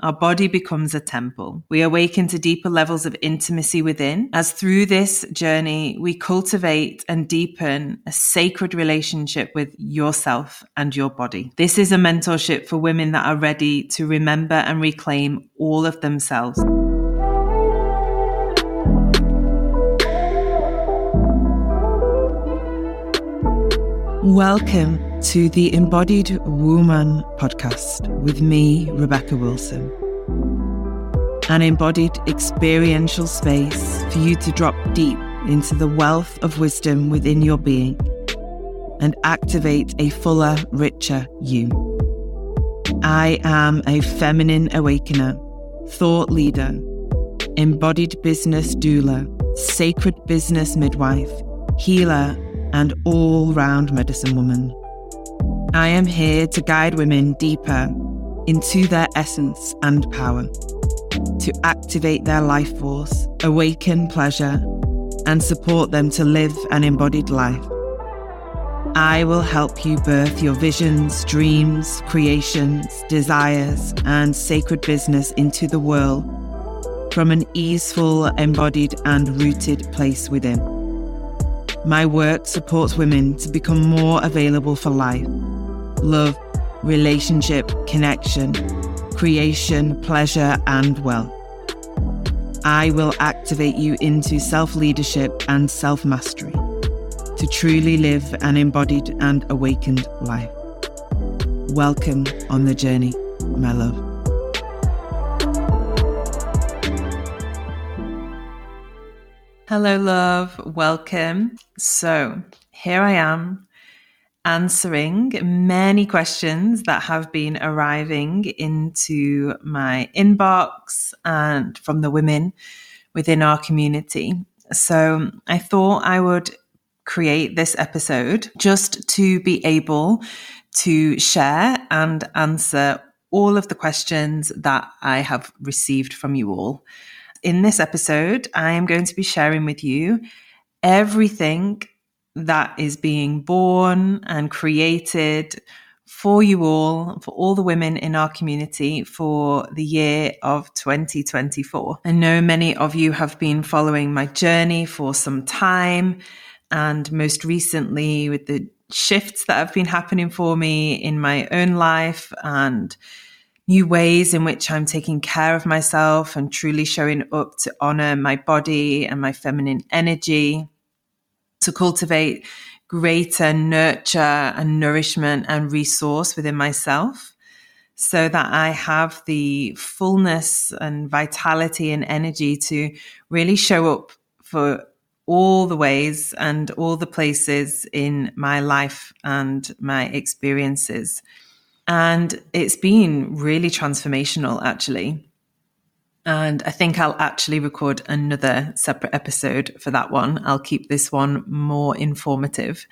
our body becomes a temple. We awaken to deeper levels of intimacy within, as through this journey, we cultivate and deepen a sacred relationship with yourself and your body. This is a mentorship for women that are ready to remember and reclaim all of themselves. Welcome to the Embodied Woman podcast with me, Rebecca Wilson. An embodied experiential space for you to drop deep into the wealth of wisdom within your being and activate a fuller, richer you. I am a feminine awakener, thought leader, embodied business doula, sacred business midwife, healer, and all round medicine woman. I am here to guide women deeper into their essence and power, to activate their life force, awaken pleasure, and support them to live an embodied life. I will help you birth your visions, dreams, creations, desires, and sacred business into the world from an easeful, embodied, and rooted place within. My work supports women to become more available for life love, relationship, connection, creation, pleasure, and wealth. I will activate you into self leadership and self mastery to truly live an embodied and awakened life. Welcome on the journey, my love. Hello, love. Welcome. So, here I am answering many questions that have been arriving into my inbox and from the women within our community. So I thought I would create this episode just to be able to share and answer all of the questions that I have received from you all. In this episode, I am going to be sharing with you everything that is being born and created for you all, for all the women in our community for the year of 2024. I know many of you have been following my journey for some time, and most recently with the shifts that have been happening for me in my own life and new ways in which I'm taking care of myself and truly showing up to honor my body and my feminine energy to cultivate greater nurture and nourishment and resource within myself so that I have the fullness and vitality and energy to really show up for all the ways and all the places in my life and my experiences. And it's been really transformational, actually. And I think I'll actually record another separate episode for that one. I'll keep this one more informative.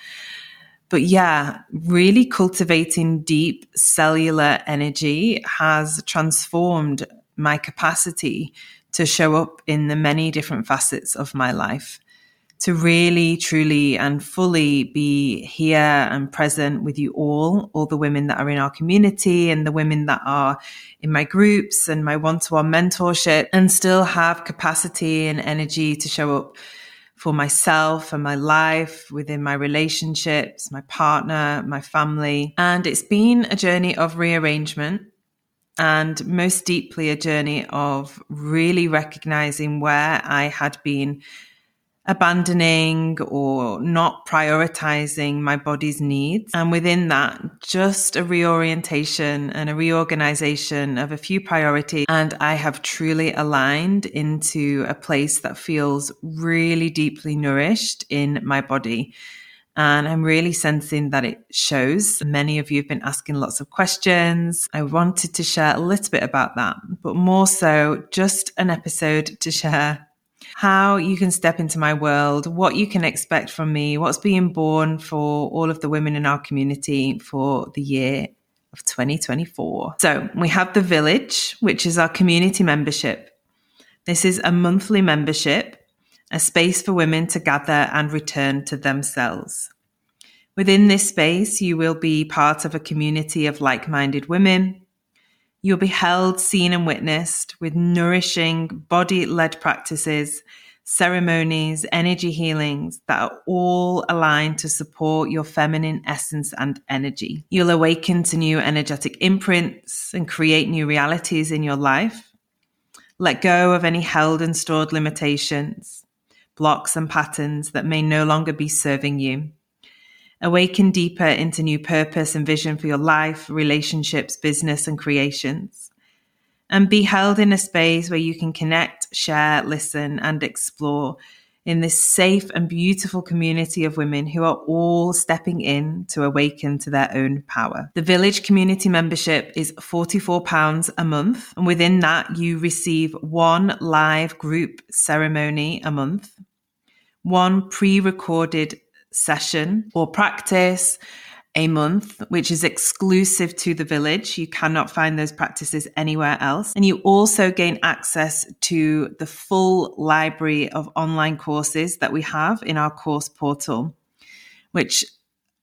But yeah, really cultivating deep cellular energy has transformed my capacity to show up in the many different facets of my life to really, truly, and fully be here and present with you all, all the women that are in our community and the women that are in my groups and my one to one mentorship, and still have capacity and energy to show up for myself and my life within my relationships, my partner, my family. And it's been a journey of rearrangement and most deeply a journey of really recognizing where I had been abandoning or not prioritizing my body's needs. And within that, just a reorientation and a reorganization of a few priorities. And I have truly aligned into a place that feels really deeply nourished in my body. And I'm really sensing that it shows. Many of you have been asking lots of questions. I wanted to share a little bit about that, but more so just an episode to share how you can step into my world, what you can expect from me, what's being born for all of the women in our community for the year of 2024. So we have the village, which is our community membership. This is a monthly membership, a space for women to gather and return to themselves. Within this space, you will be part of a community of like minded women You'll be held, seen, and witnessed with nourishing body led practices, ceremonies, energy healings that are all aligned to support your feminine essence and energy. You'll awaken to new energetic imprints and create new realities in your life. Let go of any held and stored limitations, blocks, and patterns that may no longer be serving you. Awaken deeper into new purpose and vision for your life, relationships, business, and creations. And be held in a space where you can connect, share, listen, and explore in this safe and beautiful community of women who are all stepping in to awaken to their own power. The village community membership is £44 a month. And within that, you receive one live group ceremony a month, one pre recorded session or practice a month, which is exclusive to the village. You cannot find those practices anywhere else. And you also gain access to the full library of online courses that we have in our course portal, which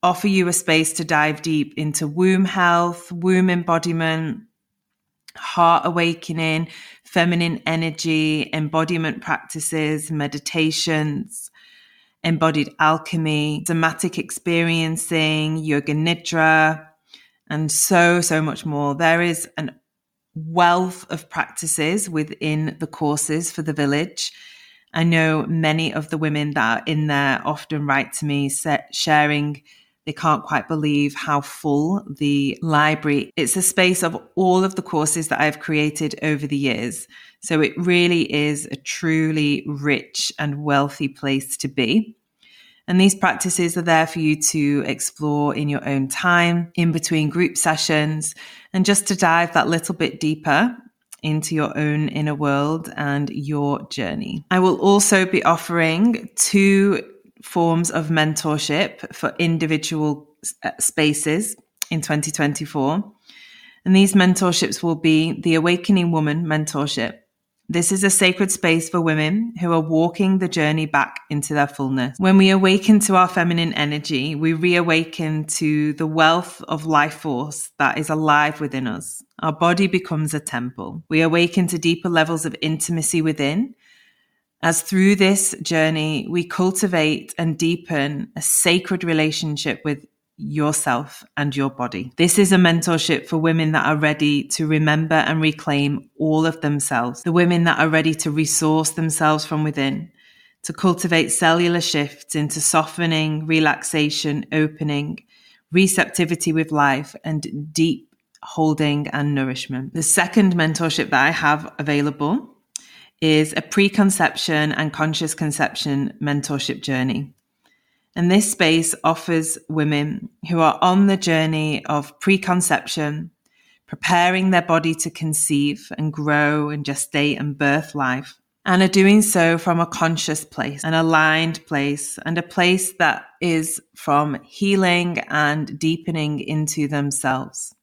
offer you a space to dive deep into womb health, womb embodiment, heart awakening, feminine energy, embodiment practices, meditations, embodied alchemy, somatic experiencing, yoga nidra, and so, so much more. There is an wealth of practices within the courses for the village. I know many of the women that are in there often write to me sharing they can't quite believe how full the library. It's a space of all of the courses that I've created over the years. So it really is a truly rich and wealthy place to be. And these practices are there for you to explore in your own time, in between group sessions, and just to dive that little bit deeper into your own inner world and your journey. I will also be offering two forms of mentorship for individual uh, spaces in 2024. And these mentorships will be the Awakening Woman mentorship. This is a sacred space for women who are walking the journey back into their fullness. When we awaken to our feminine energy, we reawaken to the wealth of life force that is alive within us. Our body becomes a temple. We awaken to deeper levels of intimacy within as through this journey, we cultivate and deepen a sacred relationship with yourself and your body. This is a mentorship for women that are ready to remember and reclaim all of themselves, the women that are ready to resource themselves from within, to cultivate cellular shifts into softening, relaxation, opening, receptivity with life, and deep holding and nourishment. The second mentorship that I have available is a preconception and conscious conception mentorship journey. And this space offers women who are on the journey of preconception, preparing their body to conceive and grow and gestate and birth life, and are doing so from a conscious place, an aligned place, and a place that is from healing and deepening into themselves.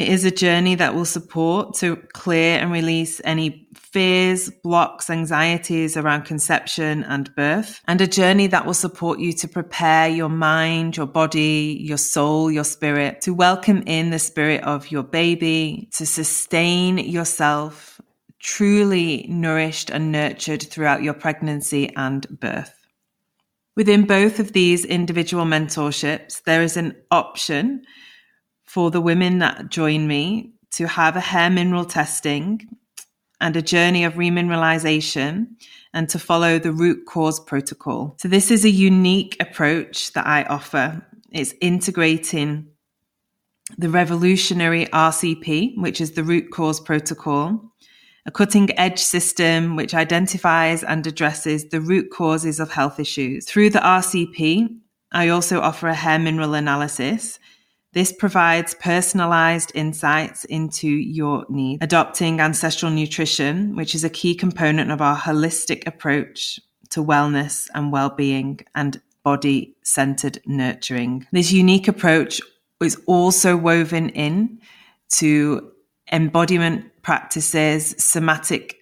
It is a journey that will support to clear and release any fears, blocks, anxieties around conception and birth, and a journey that will support you to prepare your mind, your body, your soul, your spirit to welcome in the spirit of your baby, to sustain yourself truly nourished and nurtured throughout your pregnancy and birth. Within both of these individual mentorships, there is an option for the women that join me to have a hair mineral testing and a journey of remineralization and to follow the root cause protocol. So, this is a unique approach that I offer. It's integrating the revolutionary RCP, which is the root cause protocol, a cutting edge system which identifies and addresses the root causes of health issues. Through the RCP, I also offer a hair mineral analysis this provides personalized insights into your needs. Adopting ancestral nutrition, which is a key component of our holistic approach to wellness and well-being and body centered nurturing. This unique approach is also woven in to embodiment practices, somatic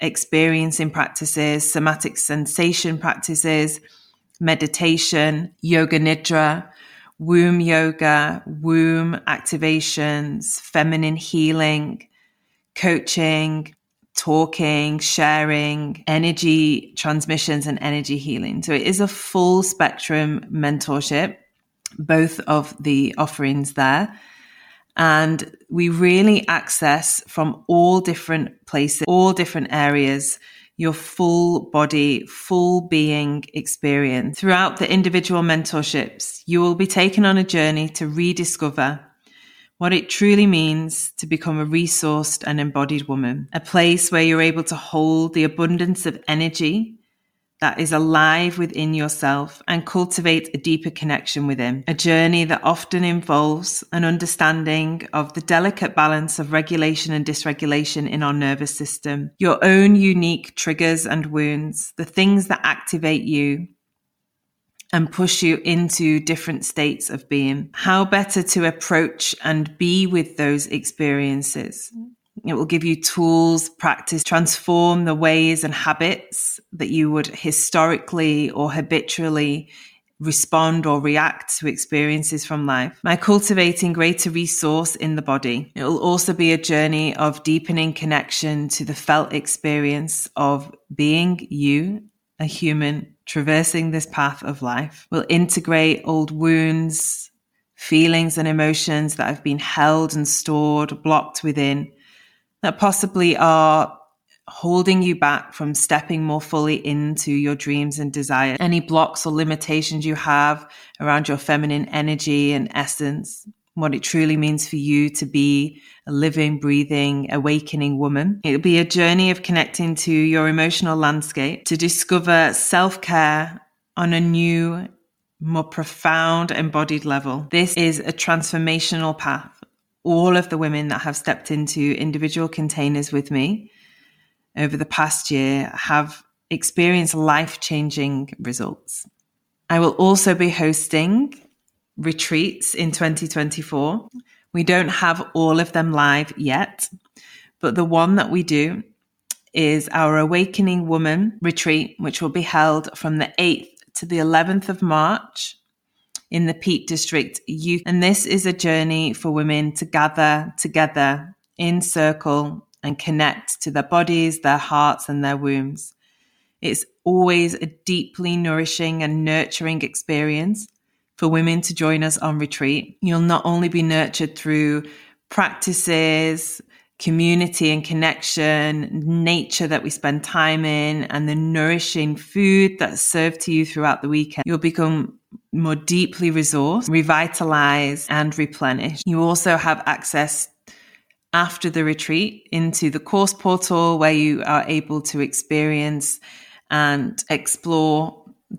experiencing practices, somatic sensation practices, meditation, yoga nidra, womb yoga, womb activations, feminine healing, coaching, talking, sharing, energy transmissions, and energy healing. So it is a full spectrum mentorship, both of the offerings there. And we really access from all different places, all different areas, your full body, full being experience. Throughout the individual mentorships, you will be taken on a journey to rediscover what it truly means to become a resourced and embodied woman, a place where you're able to hold the abundance of energy that is alive within yourself and cultivate a deeper connection with Him. A journey that often involves an understanding of the delicate balance of regulation and dysregulation in our nervous system, your own unique triggers and wounds, the things that activate you and push you into different states of being. How better to approach and be with those experiences. It will give you tools, practice, transform the ways and habits that you would historically or habitually respond or react to experiences from life by cultivating greater resource in the body. It will also be a journey of deepening connection to the felt experience of being you, a human traversing this path of life will integrate old wounds, feelings, and emotions that have been held and stored, blocked within, that possibly are holding you back from stepping more fully into your dreams and desires. Any blocks or limitations you have around your feminine energy and essence what it truly means for you to be a living, breathing, awakening woman. It'll be a journey of connecting to your emotional landscape to discover self care on a new, more profound, embodied level. This is a transformational path. All of the women that have stepped into individual containers with me over the past year have experienced life changing results. I will also be hosting retreats in 2024. We don't have all of them live yet, but the one that we do is our Awakening Woman retreat, which will be held from the 8th to the 11th of March in the Peak District Youth. And this is a journey for women to gather together in circle and connect to their bodies, their hearts, and their wombs. It's always a deeply nourishing and nurturing experience for women to join us on retreat. You'll not only be nurtured through practices, community and connection, nature that we spend time in, and the nourishing food that's served to you throughout the weekend, you'll become more deeply resourced, revitalized, and replenished. You also have access after the retreat into the course portal where you are able to experience and explore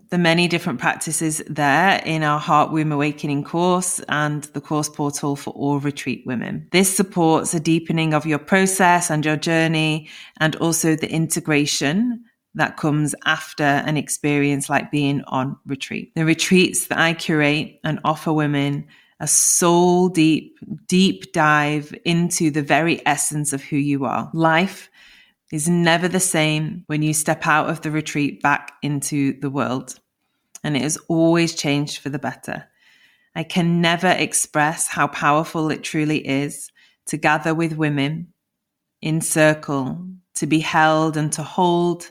the many different practices there in our Heart Womb Awakening course and the course portal for all retreat women. This supports a deepening of your process and your journey and also the integration that comes after an experience like being on retreat. The retreats that I curate and offer women a soul deep, deep dive into the very essence of who you are. Life is never the same when you step out of the retreat back into the world. And it has always changed for the better. I can never express how powerful it truly is to gather with women in circle, to be held and to hold,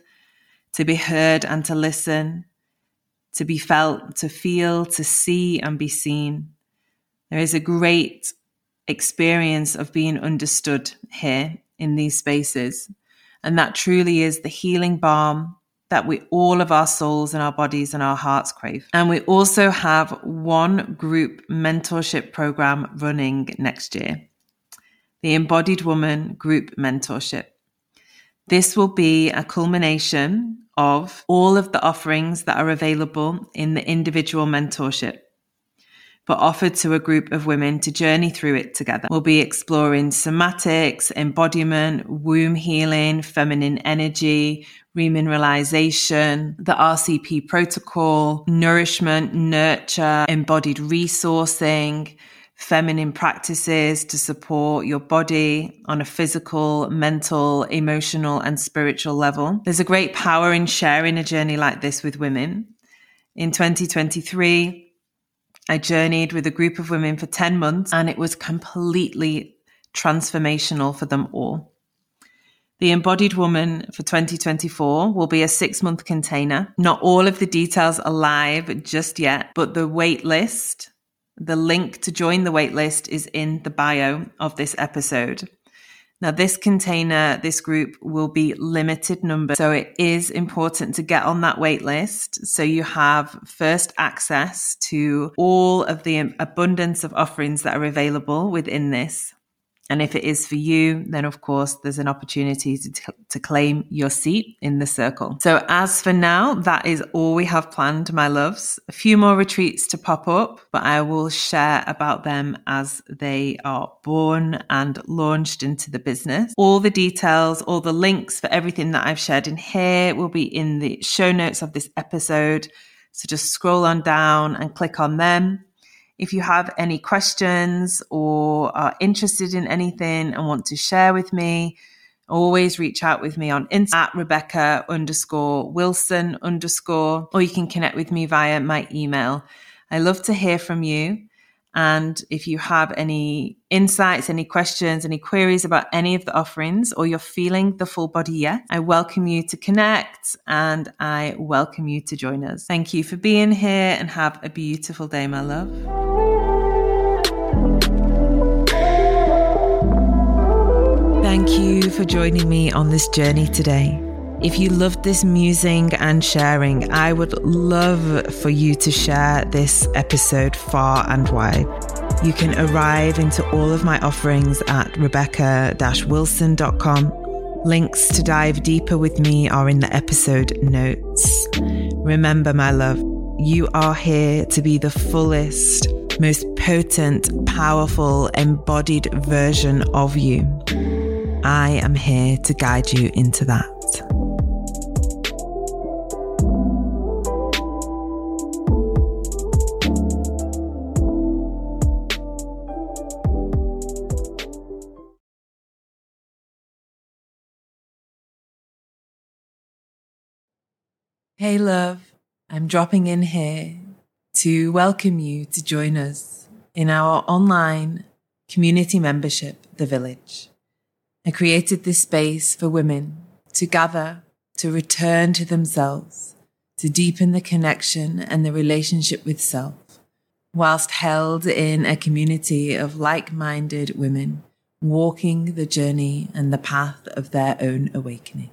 to be heard and to listen, to be felt, to feel, to see and be seen. There is a great experience of being understood here in these spaces. And that truly is the healing balm that we all of our souls and our bodies and our hearts crave. And we also have one group mentorship program running next year. The Embodied Woman Group Mentorship. This will be a culmination of all of the offerings that are available in the individual mentorship but offered to a group of women to journey through it together. We'll be exploring somatics, embodiment, womb healing, feminine energy, remineralization, the RCP protocol, nourishment, nurture, embodied resourcing, feminine practices to support your body on a physical, mental, emotional, and spiritual level. There's a great power in sharing a journey like this with women. In 2023, I journeyed with a group of women for 10 months and it was completely transformational for them all. The Embodied Woman for 2024 will be a six month container. Not all of the details are live just yet, but the wait list, the link to join the waitlist is in the bio of this episode. Now, this container, this group will be limited number. So it is important to get on that waitlist. So you have first access to all of the abundance of offerings that are available within this. And if it is for you, then of course there's an opportunity to, t- to claim your seat in the circle. So as for now, that is all we have planned, my loves. A few more retreats to pop up, but I will share about them as they are born and launched into the business. All the details, all the links for everything that I've shared in here will be in the show notes of this episode. So just scroll on down and click on them. If you have any questions or are interested in anything and want to share with me, always reach out with me on Insta at Rebecca underscore Wilson underscore, or you can connect with me via my email. I love to hear from you. And if you have any insights, any questions, any queries about any of the offerings, or you're feeling the full body yet, I welcome you to connect and I welcome you to join us. Thank you for being here and have a beautiful day, my love. Thank you for joining me on this journey today. If you loved this musing and sharing, I would love for you to share this episode far and wide. You can arrive into all of my offerings at rebecca wilson.com. Links to dive deeper with me are in the episode notes. Remember, my love, you are here to be the fullest, most potent, powerful, embodied version of you. I am here to guide you into that. Hey, love, I'm dropping in here to welcome you to join us in our online community membership, The Village. I created this space for women to gather, to return to themselves, to deepen the connection and the relationship with self, whilst held in a community of like minded women walking the journey and the path of their own awakening.